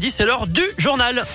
10, c'est l'heure du journal.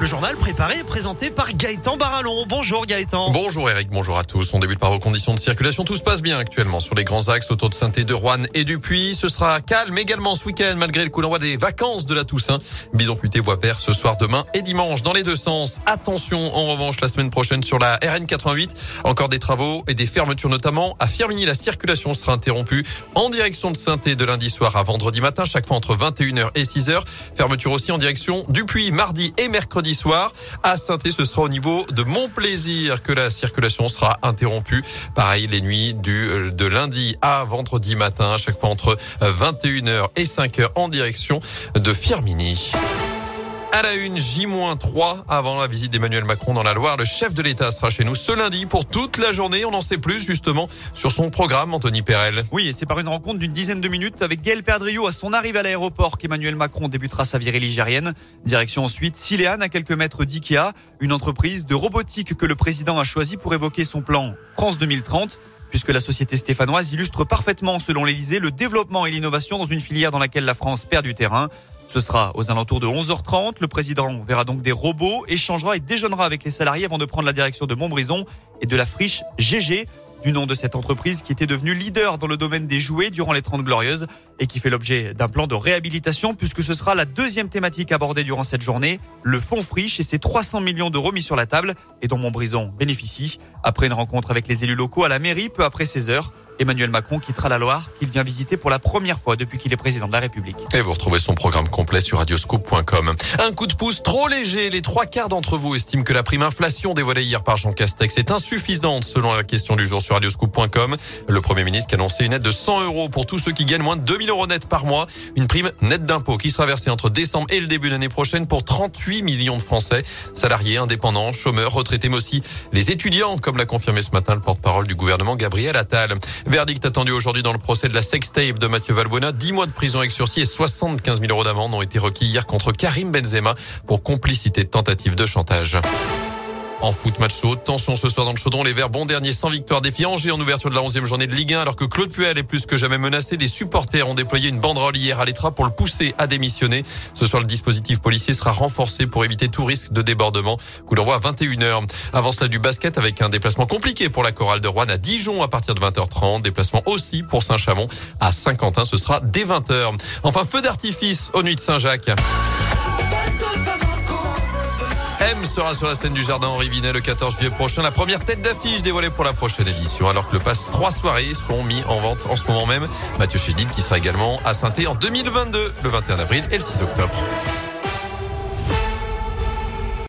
Le journal préparé et présenté par Gaëtan Barallon. Bonjour Gaëtan. Bonjour Eric, bonjour à tous. On débute par vos conditions de circulation. Tout se passe bien actuellement sur les grands axes autour de saint de Rouen et du. Ce sera calme également ce week-end malgré le coup des vacances de la Toussaint. Bison futé voie vert ce soir, demain et dimanche dans les deux sens. Attention en revanche la semaine prochaine sur la RN88. Encore des travaux et des fermetures notamment. À Firminy, la circulation sera interrompue en direction de saint de lundi soir à vendredi matin, chaque fois entre 21h et 6h. Fermeture aussi en direction du Puy mardi et mercredi soir. À saint ce sera au niveau de Montplaisir que la circulation sera interrompue. Pareil, les nuits du, euh, de lundi à vendredi matin, à chaque fois entre 21h et 5h en direction de Firmini. À la une, J-3 avant la visite d'Emmanuel Macron dans la Loire. Le chef de l'État sera chez nous ce lundi pour toute la journée. On en sait plus justement sur son programme, Anthony Perel. Oui, et c'est par une rencontre d'une dizaine de minutes avec Gaël Perdriau à son arrivée à l'aéroport qu'Emmanuel Macron débutera sa virée ligérienne. Direction ensuite Siléane à quelques mètres d'IKEA, une entreprise de robotique que le président a choisi pour évoquer son plan France 2030 puisque la société stéphanoise illustre parfaitement, selon l'Elysée, le développement et l'innovation dans une filière dans laquelle la France perd du terrain. Ce sera aux alentours de 11h30. Le président verra donc des robots, échangera et déjeunera avec les salariés avant de prendre la direction de Montbrison et de la friche GG du nom de cette entreprise qui était devenue leader dans le domaine des jouets durant les 30 glorieuses et qui fait l'objet d'un plan de réhabilitation puisque ce sera la deuxième thématique abordée durant cette journée, le fonds friche et ses 300 millions d'euros mis sur la table et dont Montbrison bénéficie. Après une rencontre avec les élus locaux à la mairie peu après 16 heures, Emmanuel Macron quittera la Loire, qu'il vient visiter pour la première fois depuis qu'il est président de la République. Et vous retrouvez son programme complet sur radioscope.com. Un coup de pouce trop léger. Les trois quarts d'entre vous estiment que la prime inflation dévoilée hier par Jean Castex est insuffisante selon la question du jour sur radioscope.com. Le Premier ministre a annoncé une aide de 100 euros pour tous ceux qui gagnent moins de 2000 euros net par mois. Une prime nette d'impôt qui sera versée entre décembre et le début de l'année prochaine pour 38 millions de Français, salariés, indépendants, chômeurs, retraités, mais aussi les étudiants, comme l'a confirmé ce matin le porte-parole du gouvernement Gabriel Attal. Verdict attendu aujourd'hui dans le procès de la sextape de Mathieu Valbuena. 10 mois de prison avec sursis et 75 000 euros d'amende ont été requis hier contre Karim Benzema pour complicité de tentative de chantage. En foot, match saut, tension ce soir dans le chaudron. Les Verts, bon dernier sans victoire défi Angers en ouverture de la 11e journée de Ligue 1 alors que Claude Puel est plus que jamais menacé. Des supporters ont déployé une banderole hier à l'Etra pour le pousser à démissionner. Ce soir, le dispositif policier sera renforcé pour éviter tout risque de débordement. Coup d'envoi à 21h. Avant cela, du basket avec un déplacement compliqué pour la chorale de Rouen à Dijon à partir de 20h30. Déplacement aussi pour Saint-Chamond à Saint-Quentin. Ce sera dès 20h. Enfin, feu d'artifice aux nuits de Saint-Jacques. Sera sur la scène du Jardin Henri Vinet le 14 juillet prochain. La première tête d'affiche dévoilée pour la prochaine édition. Alors que le passe trois soirées sont mis en vente en ce moment même. Mathieu Chédid qui sera également à saint en 2022, le 21 avril et le 6 octobre.